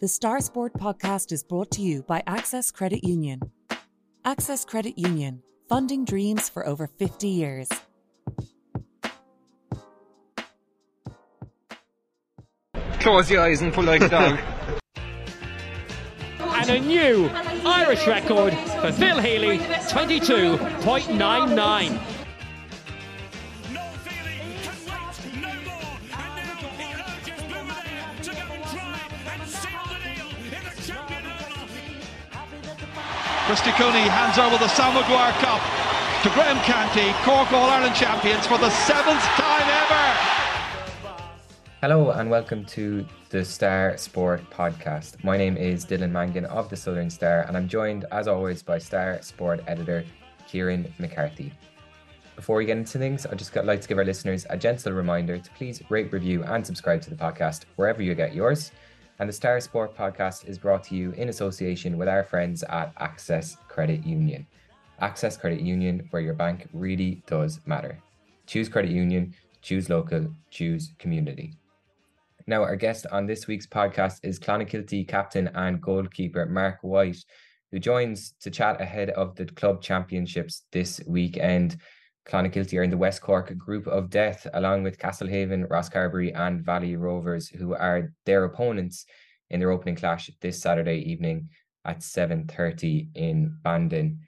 The Star Sport podcast is brought to you by Access Credit Union. Access Credit Union, funding dreams for over 50 years. Close your eyes and pull like a dog. and a new Irish record for Phil Healy, 22.99. Christy Cooney hands over the Sam Maguire Cup to Graham Canty, Cork All Ireland champions for the seventh time ever. Hello and welcome to the Star Sport podcast. My name is Dylan Mangan of the Southern Star, and I'm joined, as always, by Star Sport editor Kieran McCarthy. Before we get into things, I'd just like to give our listeners a gentle reminder to please rate, review, and subscribe to the podcast wherever you get yours. And the Star Sport podcast is brought to you in association with our friends at Access Credit Union. Access Credit Union, where your bank really does matter. Choose Credit Union, choose local, choose community. Now, our guest on this week's podcast is Clonakilty captain and goalkeeper Mark White, who joins to chat ahead of the club championships this weekend. Clonakilty are in the West Cork group of death, along with Castlehaven, Rosscarbery, and Valley Rovers, who are their opponents in their opening clash this Saturday evening at 7.30 in Bandon.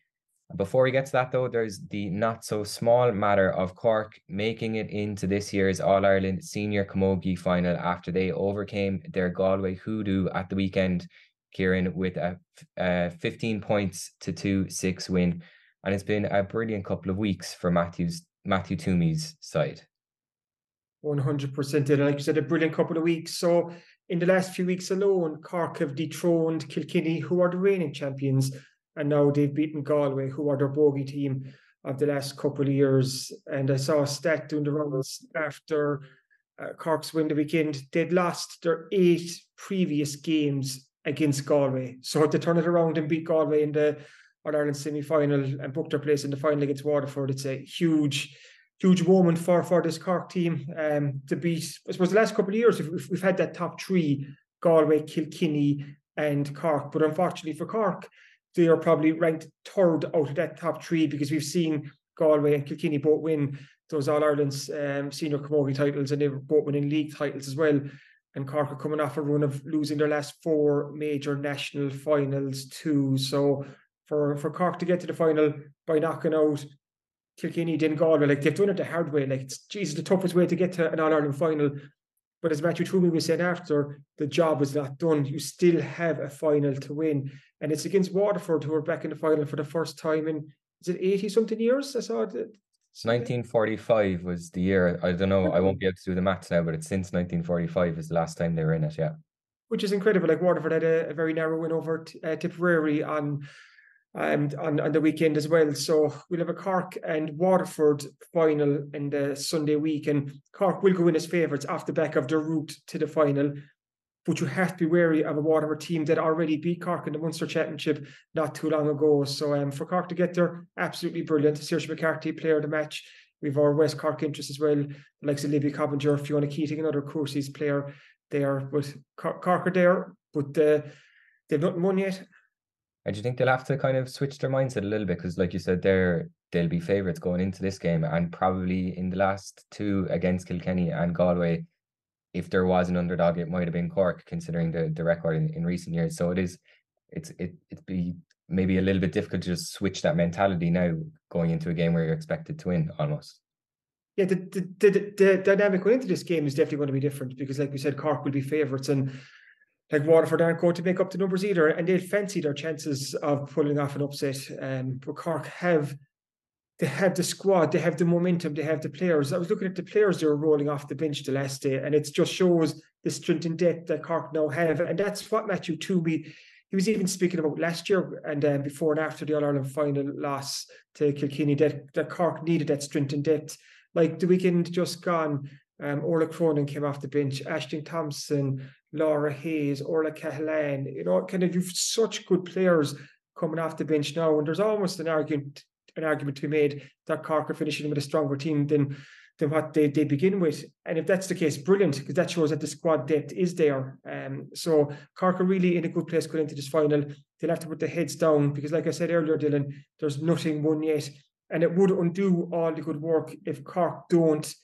Before we get to that, though, there's the not so small matter of Cork making it into this year's All Ireland Senior Camogie final after they overcame their Galway Hoodoo at the weekend, Kieran, with a, a uh, 15 points to 2 6 win. And it's been a brilliant couple of weeks for Matthew's Matthew Twomey's side. 100% did. Like you said, a brilliant couple of weeks. So, in the last few weeks alone, Cork have dethroned Kilkenny, who are the reigning champions and now they've beaten Galway, who are their bogey team of the last couple of years. And I saw a stat doing the rounds after uh, Cork's win the weekend. They'd lost their eight previous games against Galway. So to turn it around and beat Galway in the All Ireland semi final and booked their place in the final against Waterford, it's a huge, huge moment for, for this Cork team um, to beat. I suppose the last couple of years, we've, we've had that top three Galway, Kilkenny, and Cork. But unfortunately for Cork, they are probably ranked third out of that top three because we've seen Galway and Kilkenny both win those All Ireland's um, senior camogie titles and they've both winning league titles as well. And Cork are coming off a run of losing their last four major national finals too. So for, for Cork to get to the final by knocking out Kilkenny, Galway, like they've done it the hard way. Like it's Jesus, the toughest way to get to an All Ireland final. But as Matthew Twomey was saying after, the job was not done. You still have a final to win and it's against Waterford who are back in the final for the first time in is it eighty something years? I saw it. It's 1945 was the year. I don't know. I won't be able to do the maths now, but it's since 1945 is the last time they were in it. Yeah, which is incredible. Like Waterford had a, a very narrow win over t- uh, Tipperary on um, on on the weekend as well. So we'll have a Cork and Waterford final in the Sunday week, and Cork will go in as favourites off the back of their route to the final but you have to be wary of a Waterford team that already beat Cork in the Munster Championship not too long ago. So um, for Cork to get there, absolutely brilliant. Saoirse McCarthy, player of the match. We've our West Cork interest as well, the of Libby Coppinger, Fiona Keating, another Courses player there. But Cork are there, but uh, they've not won yet. And do you think they'll have to kind of switch their mindset a little bit? Because, like you said, they're they'll be favourites going into this game, and probably in the last two against Kilkenny and Galway, if there was an underdog, it might have been Cork, considering the, the record in, in recent years. So it is, it's it it'd be maybe a little bit difficult to just switch that mentality now going into a game where you're expected to win almost. Yeah, the, the, the, the dynamic going into this game is definitely going to be different because, like we said, Cork will be favourites and like Waterford aren't going to make up the numbers either, and they'll fancy their chances of pulling off an upset. Um, but Cork have they have the squad, they have the momentum, they have the players. I was looking at the players they were rolling off the bench the last day, and it just shows the strength and depth that Cork now have. And that's what Matthew Twomey, he was even speaking about last year and um, before and after the All Ireland final loss to Kilkenny, that, that Cork needed that strength and depth. Like the weekend just gone, um, Orla Cronin came off the bench, Ashling Thompson, Laura Hayes, Orla Cahalan, you know, kind of you've such good players coming off the bench now, and there's almost an argument an argument to be made that Cork are finishing with a stronger team than than what they, they begin with. And if that's the case, brilliant, because that shows that the squad depth is there. Um, so Cork are really in a good place going into this final. They'll have to put their heads down because, like I said earlier, Dylan, there's nothing won yet. And it would undo all the good work if Cork don't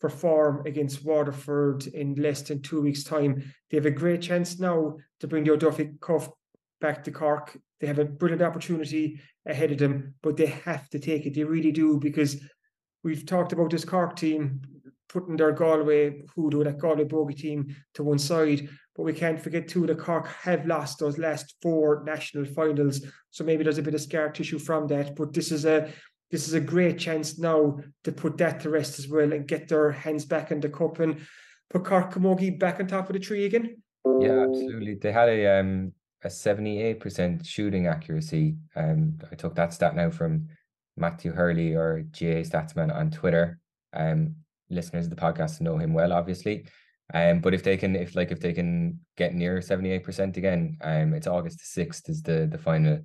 perform against Waterford in less than two weeks' time. They have a great chance now to bring the O'Duffy Cup back to Cork. They have a brilliant opportunity ahead of them, but they have to take it. They really do because we've talked about this Cork team putting their Galway hoodoo, that Galway bogey team, to one side. But we can't forget too that Cork have lost those last four national finals. So maybe there's a bit of scar tissue from that. But this is a this is a great chance now to put that to rest as well and get their hands back in the cup and put Cork Camogie back on top of the tree again. Yeah, absolutely. They had a um a 78% shooting accuracy. Um I took that stat now from Matthew Hurley or GAA Statsman on Twitter. Um, listeners of the podcast know him well, obviously. Um, but if they can, if like if they can get near seventy eight percent again, um, it's August the sixth is the the final.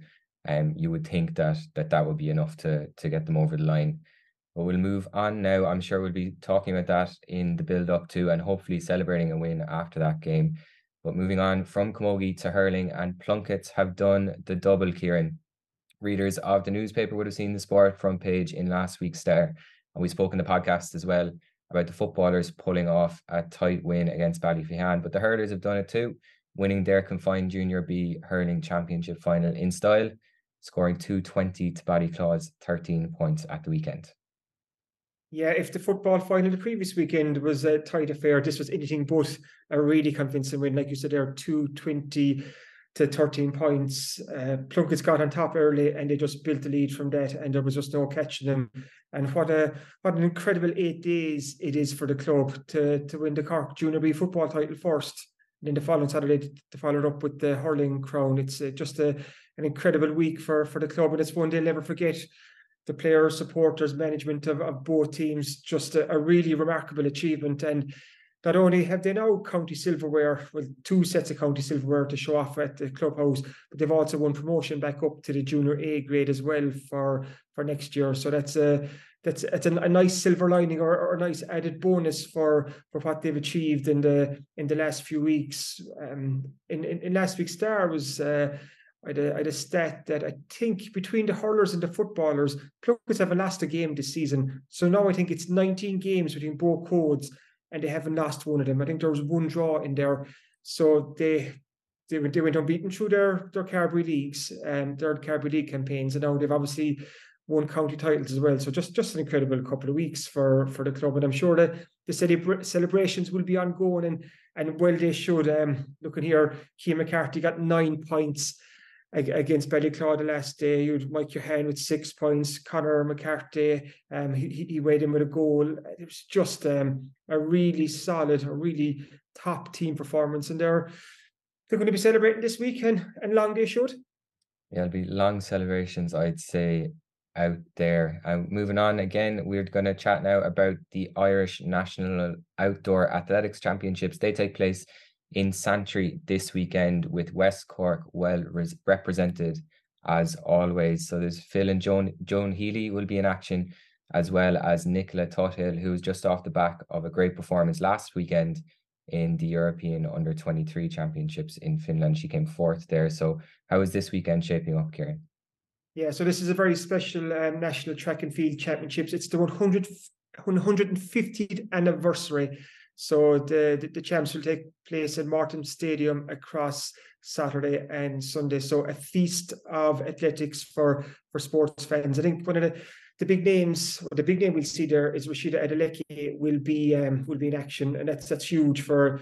Um, you would think that that that would be enough to to get them over the line. But we'll move on now. I'm sure we'll be talking about that in the build up to, and hopefully celebrating a win after that game. But moving on from Camogie to hurling, and Plunketts have done the double, Kieran readers of the newspaper would have seen the sport front page in last week's Star. And we spoke in the podcast as well about the footballers pulling off a tight win against Ballyphehane. But the hurlers have done it too, winning their confined Junior B hurling championship final in style, scoring 220 to Ballyclough's 13 points at the weekend. Yeah, if the football final the previous weekend was a tight affair, this was anything but a really convincing win. Like you said, there, are 220 to 13 points. Uh, Plunkett's got on top early and they just built the lead from that and there was just no catching them. And what a what an incredible eight days it is for the club to to win the Cork Junior B football title first. And then the following Saturday to follow it up with the hurling crown. It's uh, just a, an incredible week for, for the club and it's one they'll never forget. The players, supporters, management of, of both teams, just a, a really remarkable achievement. And not only have they now county silverware, with two sets of county silverware to show off at the clubhouse, but they've also won promotion back up to the junior A grade as well for for next year. So that's a that's it's a, a nice silver lining or, or a nice added bonus for for what they've achieved in the in the last few weeks. Um, in, in, in last week's star was. Uh, I had, a, I had a stat that I think between the hurlers and the footballers, Plunketts haven't lost a game this season. So now I think it's 19 games between both codes and they haven't lost one of them. I think there was one draw in there. So they they went, they went unbeaten through their their Carbery leagues and their Carbery league campaigns, and now they've obviously won county titles as well. So just just an incredible couple of weeks for for the club, and I'm sure that the celebra- celebrations will be ongoing, and and well they should. Um, looking here, Keane McCarthy got nine points against Ballyclough the last day. You had Mike Johan with six points, Connor McCarthy, um, he, he weighed in with a goal. It was just um, a really solid, a really top team performance. And they're they're going to be celebrating this week and, long they should. Yeah, it'll be long celebrations, I'd say, out there. And moving on again, we're going to chat now about the Irish National Outdoor Athletics Championships. They take place in Santry this weekend with West Cork well res- represented as always. So there's Phil and Joan Joan Healy will be in action, as well as Nicola Tuthill, who was just off the back of a great performance last weekend in the European Under 23 Championships in Finland. She came fourth there. So how is this weekend shaping up, Kieran? Yeah, so this is a very special um, National Track and Field Championships. It's the 100, 150th anniversary so the, the, the champs will take place in Morton Stadium across Saturday and Sunday. So a feast of athletics for for sports fans. I think one of the the big names, the big name we'll see there is Rhasidat Adeleke will be um, will be in action, and that's that's huge for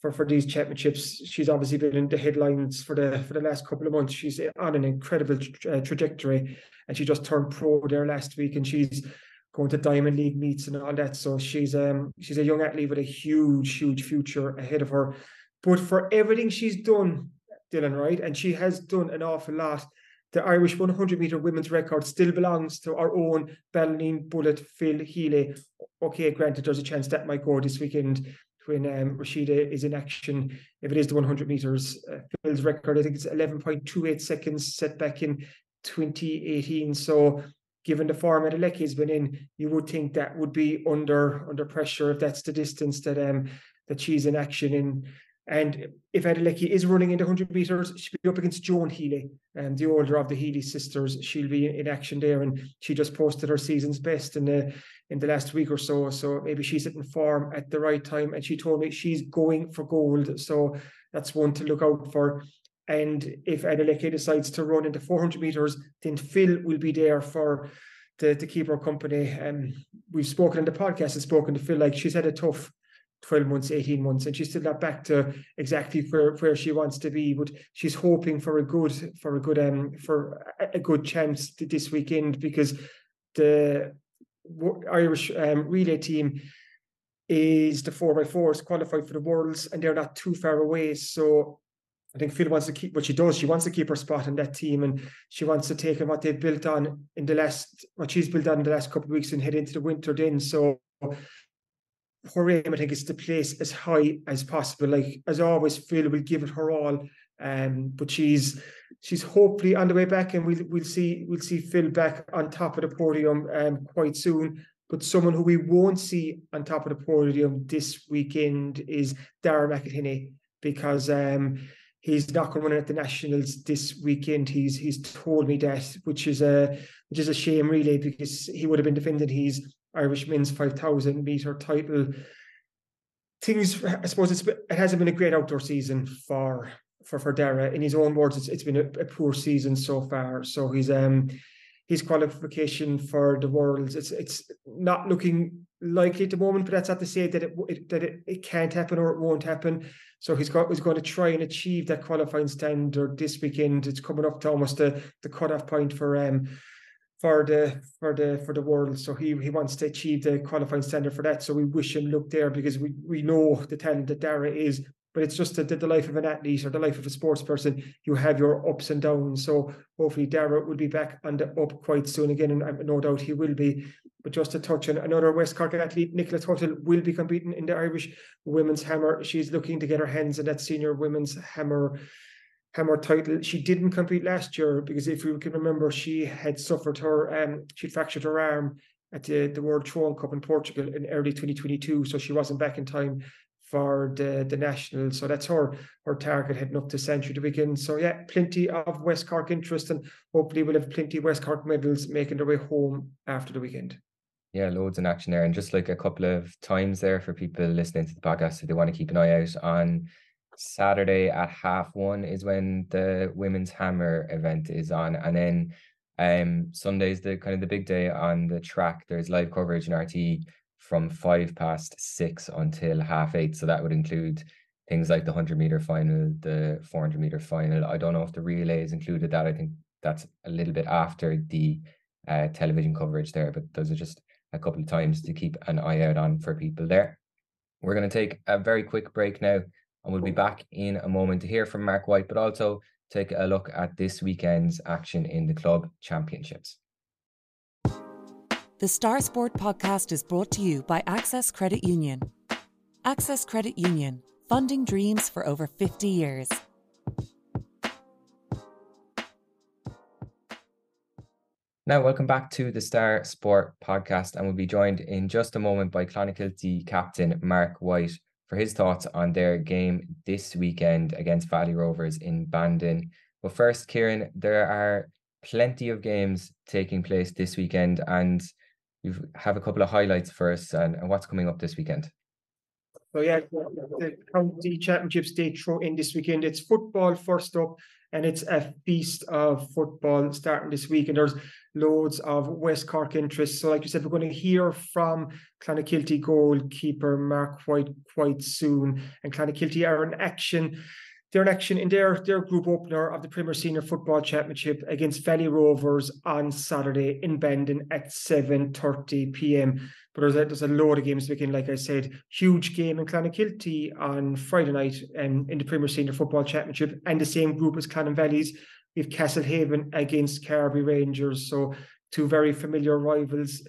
for for these championships. She's obviously been in the headlines for the for the last couple of months. She's on an incredible tra- trajectory, and she just turned pro there last week, and she's going to Diamond League meets and all that. So she's um she's a young athlete with a huge, huge future ahead of her. But for everything she's done, Dylan, right, and she has done an awful lot. The Irish 100 meter women's record still belongs to our own Ballineen Bullet Phil Healy. Okay, granted, there's a chance that might go this weekend when um, Rhasidat is in action. If it is the 100 meters, uh, Phil's record, I think it's 11.28 seconds set back in 2018. So given the form that Adeleke has been in, you would think that would be under under pressure if that's the distance that um that she's in action in. And if Adeleke is running in the 100 metres, she'll be up against Joan Healy, and the older of the Healy sisters. She'll be in action there, and she just posted her season's best in the in the last week or so. So maybe she's in form at the right time. And she told me she's going for gold. So that's one to look out for. And if Adeleke decides to run into 400 metres, then Phil will be there for to, to keep her company. And um, we've spoken in the podcast and spoken to Phil like she's had a tough 12 months, 18 months, and she's still not back to exactly where, where she wants to be. But she's hoping for a good for a good um for a good chance this weekend because the Irish um, relay team is the four by fours qualified for the worlds and they're not too far away. So I think Phil wants to keep what she does. She wants to keep her spot in that team, and she wants to take on what they've built on in the last what she's built on in the last couple of weeks and head into the winter. Then, so her aim, I think, is to place as high as possible. Like as always, Phil will give it her all. Um, but she's she's hopefully on the way back, and we'll we'll see we'll see Phil back on top of the podium um, quite soon. But someone who we won't see on top of the podium this weekend is Darragh McElhinney because um, he's not going to run at the nationals this weekend. He's he's told me that, which is a which is a shame really because he would have been defending his Irish men's five thousand meter title. Things, I suppose, it's it hasn't been a great outdoor season for for for Darragh. In his own words, it's it's been a, a poor season so far. So he's um his qualification for the worlds. It's it's not looking likely at the moment but that's not to say that it, it that it, it can't happen or it won't happen. So he's got he's going to try and achieve that qualifying standard this weekend. It's coming up to almost the the cutoff point for um for the for the for the world so he he wants to achieve the qualifying standard for that. So we wish him luck there because we we know the talent that Darragh is but it's just the, the life of an athlete or the life of a sports person. You have your ups and downs. So hopefully Darragh will be back on the up quite soon again, and no doubt he will be. But just to touch on another West Cork athlete, Nicola Tuthill will be competing in the Irish women's hammer. She's looking to get her hands on that senior women's hammer hammer title. She didn't compete last year because if you can remember, she had suffered her um she fractured her arm at the, the World Throwing Cup in Portugal in early 2022. So she wasn't back in time for the the national. So that's her her target heading up to Santry the weekend. So yeah, plenty of West Cork interest, and hopefully we'll have plenty West Cork medals making their way home after the weekend. Yeah, loads in action there, and just like a couple of times there for people listening to the podcast, if they want to keep an eye out on Saturday at half one is when the women's hammer event is on, and then um Sunday's the kind of the big day on the track. There's live coverage in RTÉ from five past six until half eight. So that would include things like the 100 meter final, the 400 meter final. I don't know if the relay is included that. I think that's a little bit after the uh, television coverage there, but those are just a couple of times to keep an eye out on for people there. We're going to take a very quick break now, and we'll be back in a moment to hear from Mark White, but also take a look at this weekend's action in the club championships. The Star Sport podcast is brought to you by Access Credit Union. Access Credit Union, funding dreams for over 50 years. Now, welcome back to the Star Sport podcast, and we'll be joined in just a moment by Clonakilty captain Mark White for his thoughts on their game this weekend against Valley Rovers in Bandon. But first, Kieran, there are plenty of games taking place this weekend, and you have a couple of highlights for us and, and what's coming up this weekend. So yeah, the county championships they throw in this weekend. It's football first up, and it's a feast of football starting this week. And there's loads of West Cork interest. So, like you said, we're going to hear from Clonakilty goalkeeper Mark White quite soon. And Clonakilty are in action their action in their, their group opener of the Premier Senior Football Championship against Valley Rovers on Saturday in Bandon at 7.30 p.m. But there's a, there's a load of games weekend, like I said. Huge game in Clonakilty on Friday night um, in the Premier Senior Football Championship and the same group as Clonvalley's. Valley's. We have Castlehaven against Carbery Rangers. So two very familiar rivals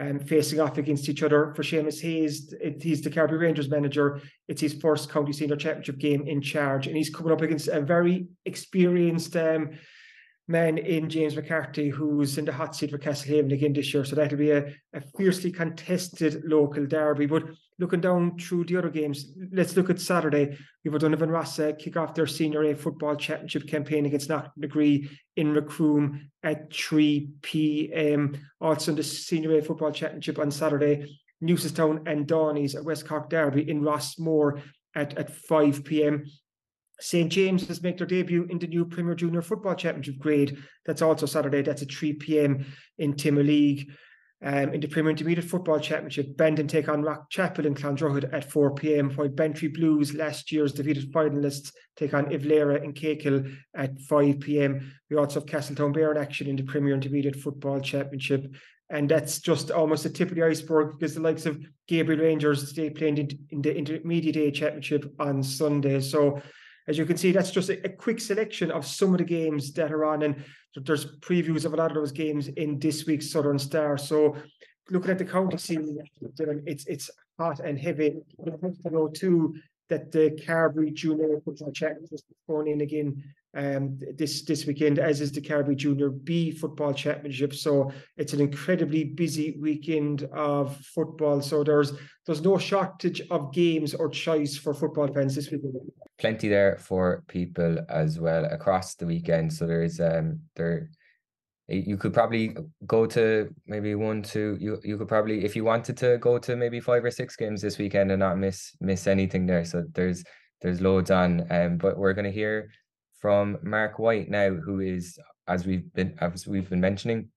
um, facing off against each other. For Seamus Hayes, it, he's the Carbery Rangers manager. It's his first county senior championship game in charge, and he's coming up against a very experienced um, man in James McCarthy, who's in the hot seat for Castlehaven again this year. So that'll be a, a fiercely contested local derby. But looking down through the other games, let's look at Saturday. We've Donovan Rossa kick off their Senior A football championship campaign against Knocknagree in Macroom at 3 p.m. Also in the Senior A football championship on Saturday, Newcestown and Dohenys at West Cork Derby in Rossmore at, at 5 p.m. St. James's make their debut in the new Premier Junior Football Championship grade. That's also Saturday. That's at 3 p.m. in Timoleague. Um, in the Premier Intermediate Football Championship, Bandon take on Rock Rockchapel in Clondrohid at 4 p.m. While Bantry Blues, last year's defeated finalists, take on Iveleary in Cahill at 5 p.m. We also have Castletownbere in action in the Premier Intermediate Football Championship. And that's just almost the tip of the iceberg because the likes of Gabriel Rangers, they playing in, in the Intermediate A Championship on Sunday. So as you can see, that's just a, a, quick selection of some of the games that are on, and there's previews of a lot of those games in this week's Southern Star. So, looking at the county scene, it's it's hot and heavy. To know too that uh, the Carbery Junior Football Championship is going in again um, this this weekend, as is the Carbery Junior B Football Championship. So it's an incredibly busy weekend of football. So there's there's no shortage of games or choice for football fans this weekend. Plenty there for people as well across the weekend. So there's um there you could probably go to maybe one two you you could probably if you wanted to go to maybe five or six games this weekend and not miss miss anything there so there's there's loads on um but we're going to hear from Mark White now, who is, as we've been as we've been mentioning,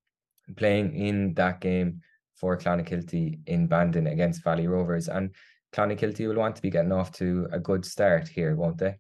playing in that game for Clonakilty in Bandon against Valley Rovers. And Clonakilty will want to be getting off to a good start here, won't they?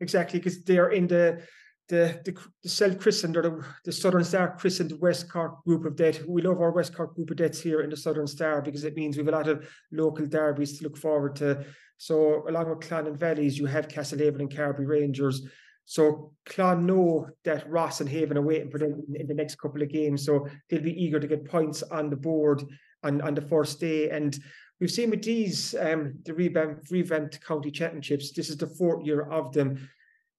Exactly, because they are in the the the, the self christened or the, the Southern Star christened West Cork group of debt. We love our West Cork group of debts here in the Southern Star because it means we have a lot of local derbies to look forward to. So along with Clon and Valleys, you have Castlehaven and Carbery Rangers. So Clon know that Ross and Haven are waiting for them in, the next couple of games. So they'll be eager to get points on the board on, on the first day. And we've seen with these um, the revamped, revamped county championships, this is the fourth year of them.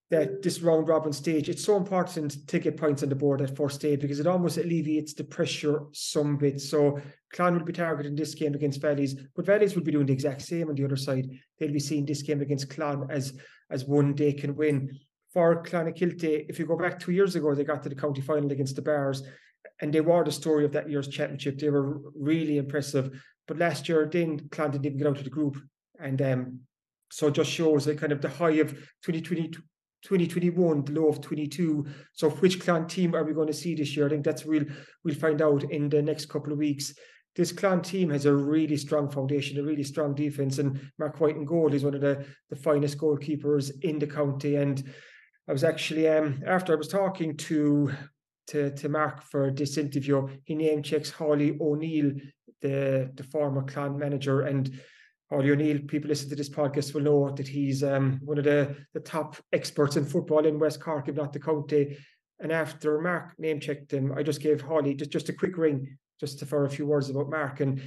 That this round robin stage, it's so important to get points on the board at first day because it almost alleviates the pressure some bit. So Clon will be targeting this game against Valleys, but Valleys will be doing the exact same on the other side. They'll be seeing this game against Clon as as one they can win for Clonakilty, if you go back two years ago, they got to the county final against the Barrs, and they were the story of that year's championship. They were really impressive. But last year, then Clon didn't get out of the group. And um, so it just shows that kind of the high of 2020, 2021, the low of 22. So which Clon team are we going to see this year? I think that's we'll we'll find out in the next couple of weeks. This Clon team has a really strong foundation, a really strong defense, and Mark White and Gold is one of the, the finest goalkeepers in the county. And I was actually um after I was talking to to to Mark for this interview, he name checks Haulie O'Neill, the the former Clon manager, and Haulie O'Neill. People listen to this podcast will know that he's um one of the the top experts in football in West Cork, if not the county. And after Mark name checked him, I just gave Haulie just just a quick ring just to, for a few words about Mark, and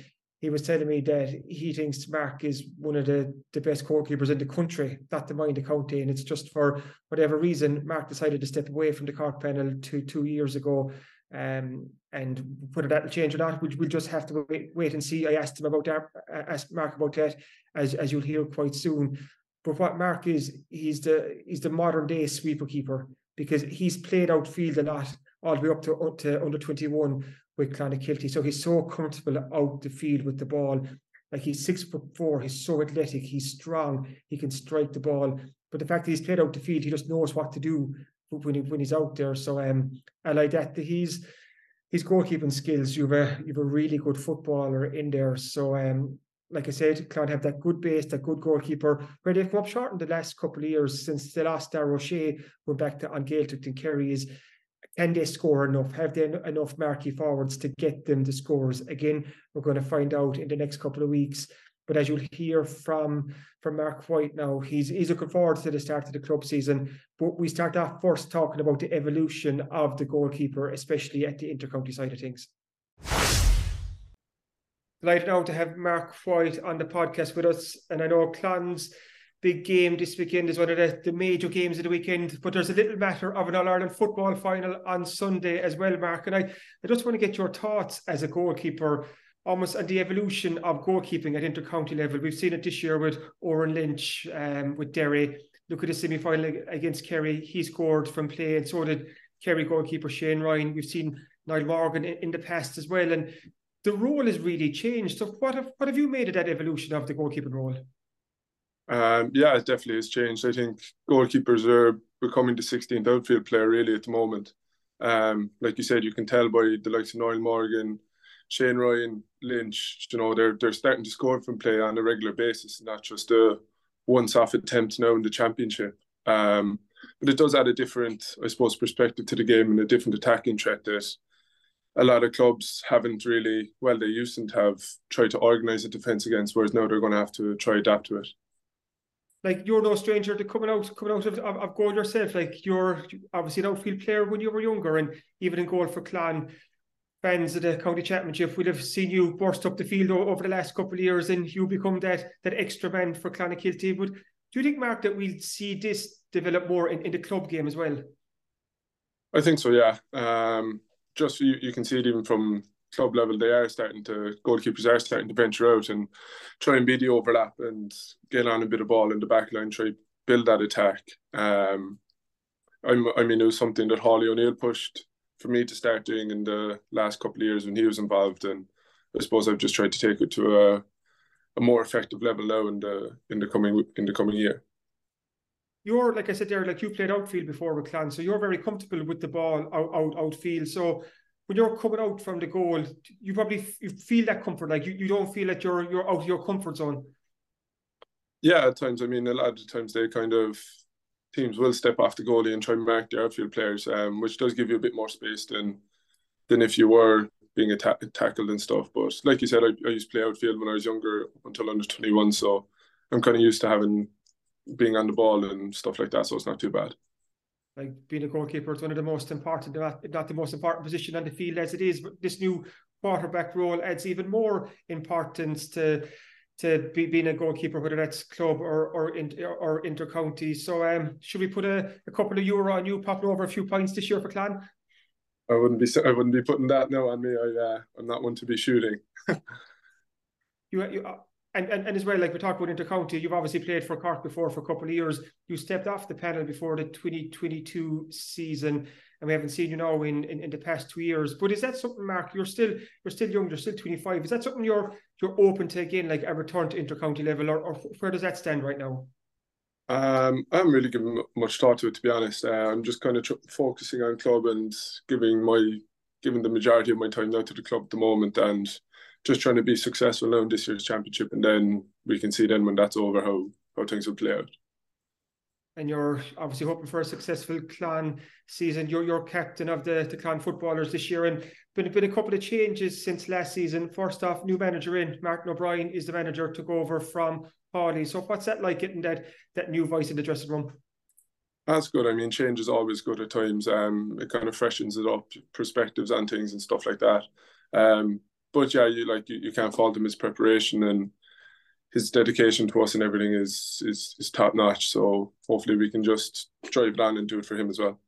he was telling me that he thinks Mark is one of the, the best goalkeepers in the country, not the mind the county. And it's just for whatever reason, Mark decided to step away from the Cork panel two two years ago. Um, and whether that will change or not, we'll, we'll just have to wait, wait and see. I asked him about that, asked Mark about that, as as you'll hear quite soon. But what Mark is, he's the he's the modern day sweeper keeper because he's played outfield a lot all the way up to, up to under 21 with Clonakilty. So he's so comfortable out the field with the ball. Like he's six foot four, he's so athletic, he's strong, he can strike the ball. But the fact that he's played out the field, he just knows what to do when he when he's out there. So um, I like that. He's his goalkeeping skills. You've a you've a really good footballer in there. So um, like I said, Clon have that good base, that good goalkeeper, where they've come up short in the last couple of years since they lost Dar O'Shea, went back to An Ghaeltacht and Kerry is can they score enough? Have they enough marquee forwards to get them the scores? Again, we're going to find out in the next couple of weeks. But as you'll hear from from Mark White now, he's he's looking forward to the start of the club season. But we start off first talking about the evolution of the goalkeeper, especially at the intercounty side of things. Delighted now to have Mark White on the podcast with us, and I know Clon's big game this weekend is one of the, the major games of the weekend. But there's a little matter of an All Ireland football final on Sunday as well, Mark. And I, I just want to get your thoughts as a goalkeeper almost on the evolution of goalkeeping at intercounty level. We've seen it this year with Odhrán Lynch, um, with Derry. Look at the semi final against Kerry. He scored from play, and so did Kerry goalkeeper Shane Ryan. We've seen Niall Morgan in, in the past as well. And the role has really changed. So, what have, what have you made of that evolution of the goalkeeping role? Um, yeah, it definitely has changed. I think goalkeepers are becoming the 16th outfield player really at the moment. Um, like you said, you can tell by the likes of Niall Morgan, Shane Ryan, Lynch. You know, they're they're starting to score from play on a regular basis, not just a once-off attempt now in the championship. Um, but it does add a different, I suppose, perspective to the game and a different attacking threat that a lot of clubs haven't really, well, they used to have tried to organise a defence against, whereas now they're going to have to try adapt to it like you're no stranger to coming out coming out of, of, of goal yourself. Like you're obviously an outfield player when you were younger, and even in goal for Clon, fans of the county championship we'd have seen you burst up the field over the last couple of years, and you become that that extra man for Clonakilty. But do you think, Mark, that we'll see this develop more in, in the club game as well? I think so. Yeah. Um, just you, you can see it even from club level, they are starting to goalkeepers are starting to venture out and try and be the overlap and get on a bit of ball in the back line, try build that attack. Um, I'm, I mean, it was something that Haulie O'Neill pushed for me to start doing in the last couple of years when he was involved, and I suppose I've just tried to take it to a, a more effective level now in the in the coming in the coming year. You're like I said there, like you played outfield before with Clon, so you're very comfortable with the ball out, out outfield. So when you're coming out from the goal, you probably you feel that comfort. Like you, you don't feel that you're you're out of your comfort zone. Yeah, at times. I mean, a lot of times they kind of teams will step off the goalie and try and mark the outfield players, um, which does give you a bit more space than than if you were being atta- tackled and stuff. But like you said, I, I used to play outfield when I was younger until under twenty one, so I'm kind of used to having being on the ball and stuff like that. So it's not too bad like being a goalkeeper is one of the most important, not, not the most important position on the field as it is, but this new quarterback role adds even more importance to to be, being a goalkeeper, whether that's club or or, in, or intercounty. So um, should we put a, a couple of euro on you popping over a few points this year for Clon? I wouldn't be I wouldn't be putting that no on me. I uh, I'm not one to be shooting. you, you and, and, and as well, like we talked about intercounty, you've obviously played for Cork before for a couple of years. You stepped off the panel before the 2022 season, and we haven't seen you now in, in, in, the past two years. But is that something, Mark? You're still you're still young, you're still 25. Is that something you're you're open to again, like a return to intercounty level, or, or where does that stand right now? Um, I haven't really given much thought to it, to be honest. Uh, I'm just kind of tr- focusing on club and giving my giving the majority of my time now to the club at the moment, and just trying to be successful now in this year's championship, and then we can see then when that's over how how things will play out. And you're obviously hoping for a successful Clon season. You're you're captain of the, the Clon footballers this year, and been been a couple of changes since last season. First off, new manager in Martin O'Brien is the manager took over from Haulie. So what's that like getting that that new voice in the dressing room? That's good. I mean, change is always good at times. Um, it kind of freshens it up, perspectives on things and stuff like that. Um, but yeah, you like you, you can't fault him his preparation and his dedication to us and everything is is is top notch. So hopefully we can just drive down and do it for him as well.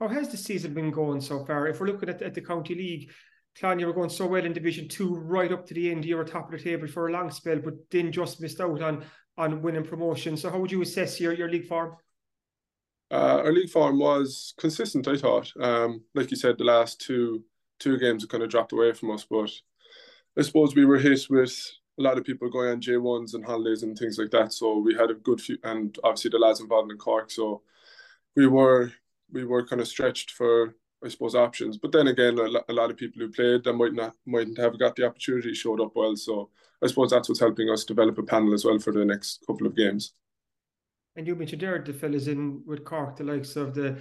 How has the season been going so far? If we're looking at, at the county league, Clon, you were going so well in Division Two, right up to the end. You were top of the table for a long spell, but then just missed out on on winning promotion. So how would you assess your your league form? Uh, our league form was consistent, I thought. Um, like you said, the last two two games have kind of dropped away from us. But I suppose we were hit with a lot of people going on J1s and holidays and things like that. So we had a good few, and obviously the lads involved in Cork. So we were we were kind of stretched for I suppose options. But then again, a lot of people who played that might not mightn't have got the opportunity showed up well. So I suppose that's what's helping us develop a panel as well for the next couple of games. And you mentioned there the fellas in with Cork, the likes of the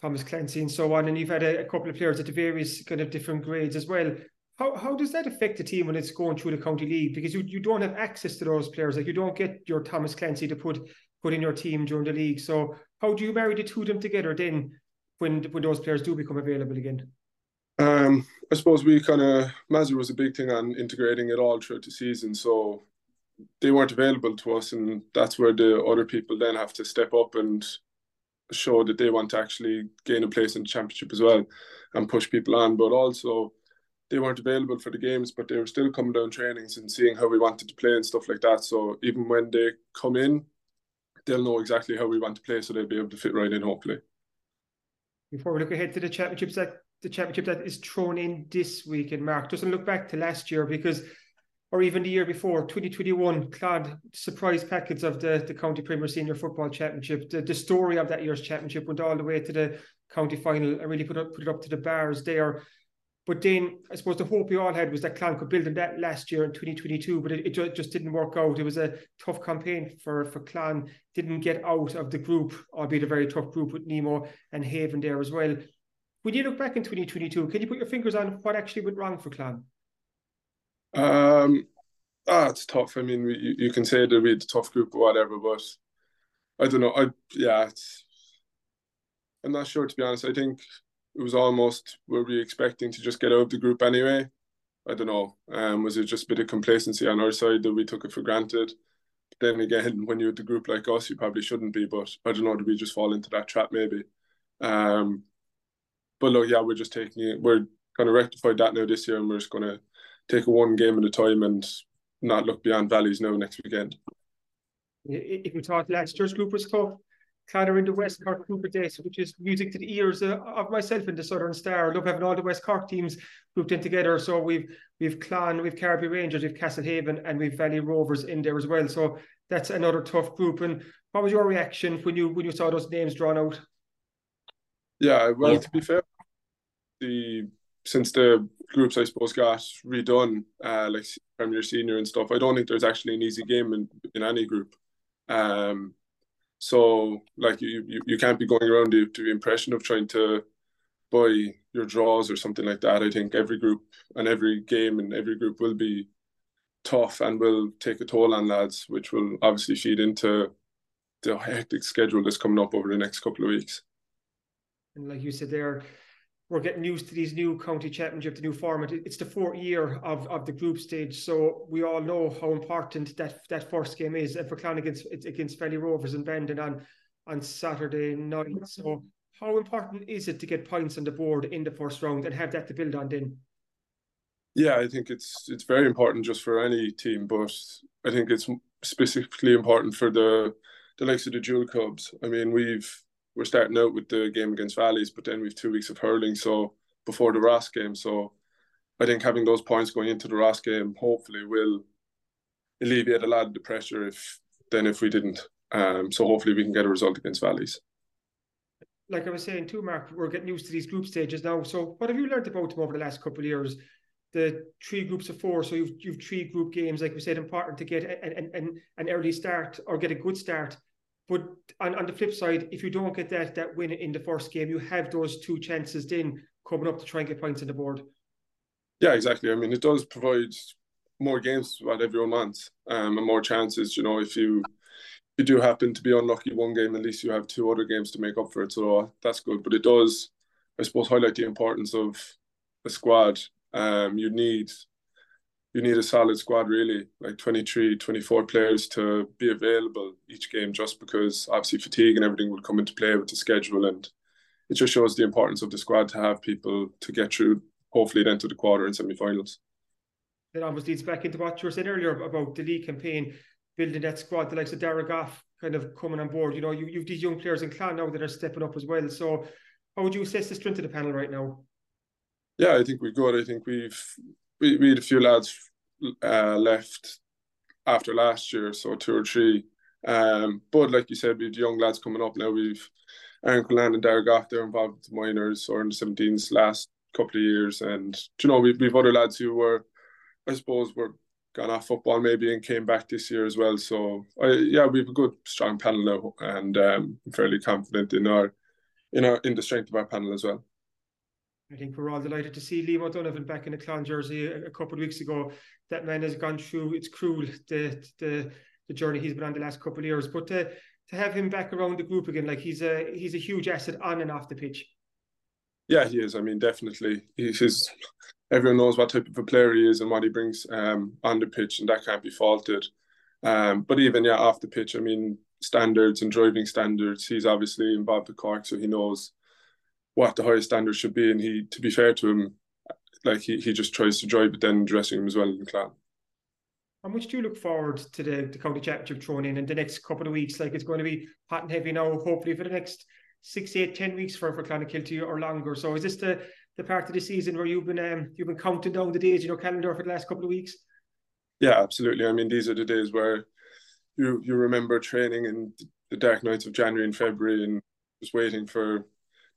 Thomas Clancy and so on, and you've had a, a couple of players at the various kind of different grades as well. How, how does that affect the team when it's going through the county league? Because you, you don't have access to those players. Like you don't get your Thomas Clancy to put put in your team during the league. So how do you marry the two of them together then when when those players do become available again? Um, I suppose we kind of Mazur was a big thing on integrating it all throughout the season. So they weren't available to us, and that's where the other people then have to step up and show that they want to actually gain a place in the championship as well and push people on. But also, they weren't available for the games, but they were still coming down trainings and seeing how we wanted to play and stuff like that. So even when they come in, they'll know exactly how we want to play, so they'll be able to fit right in, hopefully. Before we look ahead to the championships that the championship that is thrown in this week, and Mark doesn't look back to last year because or even the year before, 2021, Clon surprise packets of the, the County Premier Senior Football Championship. The, the story of that year's championship went all the way to the county final. I really put, up, put it up to the Barrs there. But then I suppose the hope we all had was that Clon could build on that last year in 2022, but it, it just didn't work out. It was a tough campaign for, for Clon. Didn't get out of the group, albeit a very tough group with Nemo and Haven there as well. When you look back in 2022, can you put your fingers on what actually went wrong for Clon? Um, ah, it's tough. I mean, you, you can say that we're the tough group or whatever, but I don't know. I yeah, I'm not sure to be honest. I think it was almost were we expecting to just get out of the group anyway. I don't know. Um, was it just a bit of complacency on our side that we took it for granted? But then again, when you're the group like us, you probably shouldn't be. But I don't know. Did we just fall into that trap maybe? Um, but look, yeah, we're just taking it. We're going to rectify that now this year, and we're just going to take a one game at a time and not look beyond valleys now next weekend. If you thought last year's group was tough, Connor in the West Cork group of days, which is music to the ears uh, of myself and the Southern Star. I love having all the West Cork teams grouped in together. So we've we've Clon, we've Carbery Rangers, we've Castlehaven, and we've Valley Rovers in there as well. So that's another tough group. And what was your reaction when you when you saw those names drawn out? Yeah, well, yeah. to be fair, the since the groups I suppose got redone, uh, like Premier Senior and stuff, I don't think there's actually an easy game in, in any group. Um, so like you, you, you can't be going around to, to the impression of trying to buy your draws or something like that. I think every group and every game and every group will be tough and will take a toll on lads, which will obviously feed into the hectic schedule that's coming up over the next couple of weeks. And like you said there, we're getting used to these new county championship, the new format. It's the fourth year of, of the group stage, so we all know how important that that first game is. And for Clon against it's against Valley Rovers and Bandon on on Saturday night. Mm-hmm. So how important is it to get points on the board in the first round and have that to build on then? Yeah, I think it's it's very important just for any team, but I think it's specifically important for the the likes of the Jewel Cubs. I mean, we've we're starting out with the game against Valleys, but then we've two weeks of hurling, so before the Ross game. So I think having those points going into the Ross game hopefully will alleviate a lot of the pressure if then if we didn't. Um, so hopefully we can get a result against Valleys. Like I was saying too, Mark, we're getting used to these group stages now. So what have you learned about them over the last couple of years? The three groups of four, so you've you've three group games, like we said, important to get an, an, an early start or get a good start but on, on the flip side, if you don't get that that win in the first game, you have those two chances then coming up to try and get points on the board. Yeah, exactly. I mean, it does provide more games what everyone wants, um, and more chances. You know, if you you do happen to be unlucky one game, at least you have two other games to make up for it. So that's good. But it does, I suppose, highlight the importance of a squad. Um, you need you need a solid squad really like 23 24 players to be available each game just because obviously fatigue and everything will come into play with the schedule. And it just shows the importance of the squad to have people to get through hopefully then to the quarter and semi-finals. It almost leads back into what you were saying earlier about the league campaign building that squad the likes of Dara Goff kind of coming on board. You know you, you've these young players in Clon now that are stepping up as well. So how would you assess the strength of the panel right now? Yeah I think we're good. I think we've we, we had a few lads uh, left after last year, so two or three. Um, but like you said, we have young lads coming up now. We've Aaron Cullen and Derek Goff, they're involved with the minors or in the 17s last couple of years. And, you know, we've, we've other lads who were, I suppose, were gone off football maybe and came back this year as well. So, yeah, we have a good, strong panel now and um, I'm fairly confident in our, in our, in the strength of our panel as well. I think we're all delighted to see Liam O'Donovan back in the Clon jersey a, a, couple of weeks ago. That man has gone through, it's cruel, the the the journey he's been on the last couple of years. But to, to have him back around the group again, like he's a he's a huge asset on and off the pitch. Yeah, he is. I mean, definitely. He's everyone knows what type of a player he is and what he brings um, on the pitch, and that can't be faulted. Um, but even yeah, off the pitch, I mean, standards and driving standards, he's obviously involved with Cork, so he knows what the highest standard should be. And he, to be fair to him, like he, he just tries to drive it then dressing him as well in the club. How much do you look forward to the, the county championship thrown in in the next couple of weeks? Like it's going to be hot and heavy now, hopefully for the next six, eight, ten weeks for for Clonakilty or longer. So is this the the part of the season where you've been um, you've been counting down the days, you know, calendar for the last couple of weeks? Yeah, absolutely. I mean, these are the days where you you remember training in the dark nights of January and February and just waiting for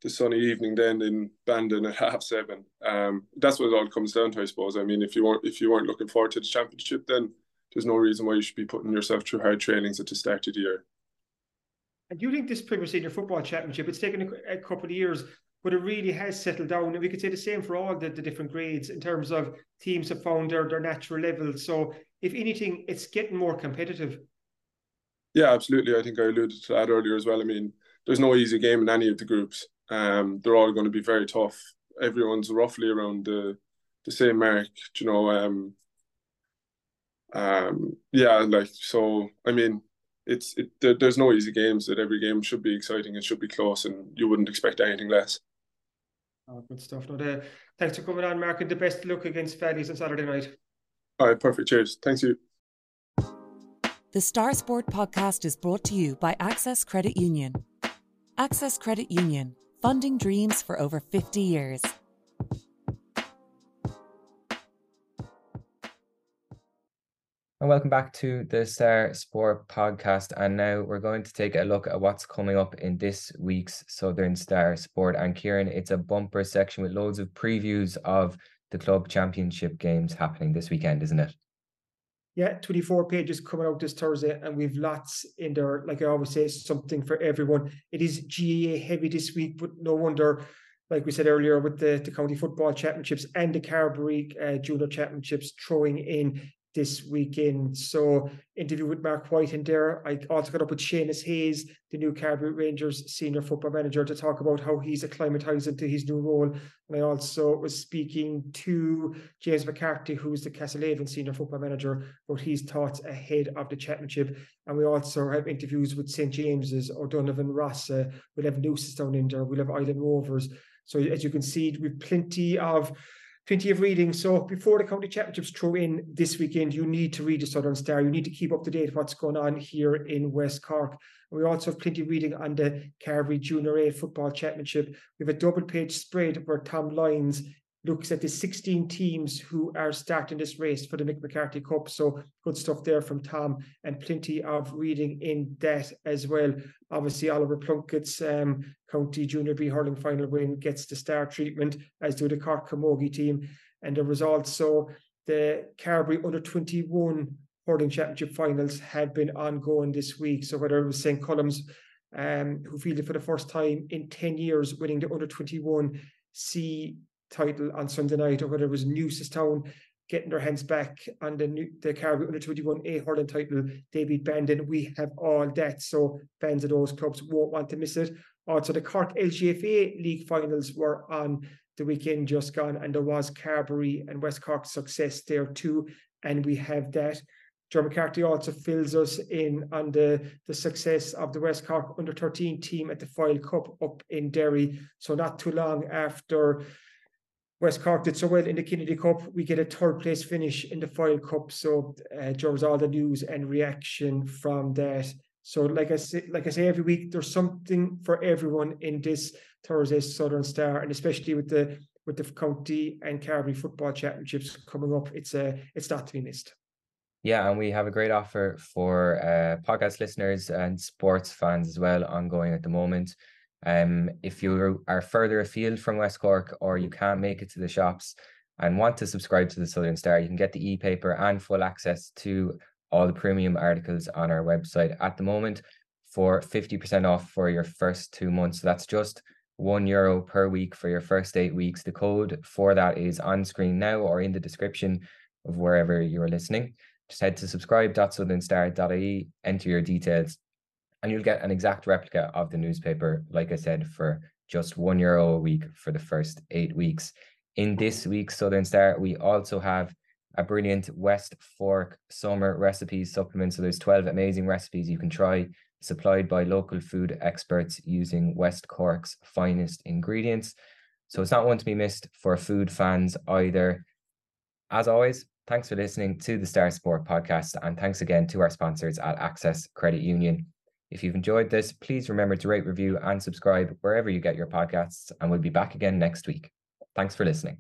the sunny evening then in Bandon at half seven. Um, that's what it all comes down to, I suppose. I mean, if you weren't if you weren't looking forward to the championship, then there's no reason why you should be putting yourself through hard trainings at the start of the year. And do you think this Premier Senior Football Championship, it's taken a, a, couple of years, but it really has settled down. And we could say the same for all the, the different grades in terms of teams have found their, their natural level. So if anything, it's getting more competitive. Yeah, absolutely. I think I alluded to that earlier as well. I mean, there's no easy game in any of the groups. Um, they're all going to be very tough. Everyone's roughly around the the same mark, you know. Um, um, yeah, like so. I mean, it's it. There, there's no easy games. That every game should be exciting. It should be close, and you wouldn't expect anything less. Oh, good stuff. No, the, thanks for coming on, Mark, and the best luck against Faddies on Saturday night. All right, perfect. Cheers. Thanks you. The Star Sport podcast is brought to you by Access Credit Union. Access Credit Union, funding dreams for over 50 years. And welcome back to the Star Sport podcast. And now we're going to take a look at what's coming up in this week's Southern Star Sport. And Kieran, it's a bumper section with loads of previews of the club championship games happening this weekend, isn't it? Yeah, 24 pages coming out this Thursday, and we've lots in there. Like I always say, something for everyone. It is GAA heavy this week, but no wonder, like we said earlier, with the, the county football championships and the Carbery uh, junior championships throwing in this weekend. So interview with Mark White in there. I also got up with Seamus Hayes, the new Carbery Rangers senior football manager, to talk about how he's acclimatizing to his new role. And I also was speaking to James McCarthy, who's the Castlehaven senior football manager, about his thoughts ahead of the championship. And we also have interviews with St. James's, O'Donovan Rossa. Uh, we'll have Newcestown in there. We'll have Ilen Rovers. So as you can see, we've plenty of plenty of reading. So before the county championships throw in this weekend, you need to read the Southern Star. You need to keep up to date what's going on here in West Cork. We also have plenty of reading on the Carbery Junior A Football Championship. We have a double page spread where Tom Lyons looks at the 16 teams who are starting this race for the Mick McCarthy Cup. So good stuff there from Tom and plenty of reading in that as well. Obviously, Oliver Plunkett's um, County Junior B hurling final win gets the star treatment, as do the Cork Camogie team. And the results. So the Carbery under 21 hurling championship finals have been ongoing this week. So whether it was St. Colum's um, who fielded for the first time in 10 years, winning the under 21 C title on Sunday night, or whether it was Newcestown getting their hands back on the new, the Carbery under 21 A hurling title, they beat Bandon. We have all that, so fans of those clubs won't want to miss it. Also, the Cork LGFA League finals were on the weekend just gone, and there was Carbery and West Cork success there too, and we have that. Joe McCarthy also fills us in on the, the success of the West Cork under 13 team at the Foyle Cup up in Derry. So not too long after West Cork did so well in the Kennedy Cup. We get a third place finish in the Foyle Cup. So uh, there was all the news and reaction from that. So like I say, like I say every week, there's something for everyone in this Thursday's Southern Star, and especially with the with the county and Carbery football championships coming up, it's a uh, it's not to be missed. Yeah, and we have a great offer for uh, podcast listeners and sports fans as well, ongoing at the moment. Um, if you are further afield from West Cork or you can't make it to the shops and want to subscribe to the Southern Star, you can get the e-paper and full access to all the premium articles on our website at the moment for 50% off for your first two months. So that's just one euro per week for your first eight weeks. The code for that is on screen now or in the description of wherever you're listening. Just head to subscribe.southernstar.ie, enter your details, and you'll get an exact replica of the newspaper, like I said, for just one euro a week for the first eight weeks. In this week's Southern Star, we also have a brilliant West Cork summer recipes supplement. So there's 12 amazing recipes you can try, supplied by local food experts using West Cork's finest ingredients. So it's not one to be missed for food fans either. As always, thanks for listening to the Star Sport podcast, and thanks again to our sponsors at Access Credit Union. If you've enjoyed this, please remember to rate, review, and subscribe wherever you get your podcasts, and we'll be back again next week. Thanks for listening.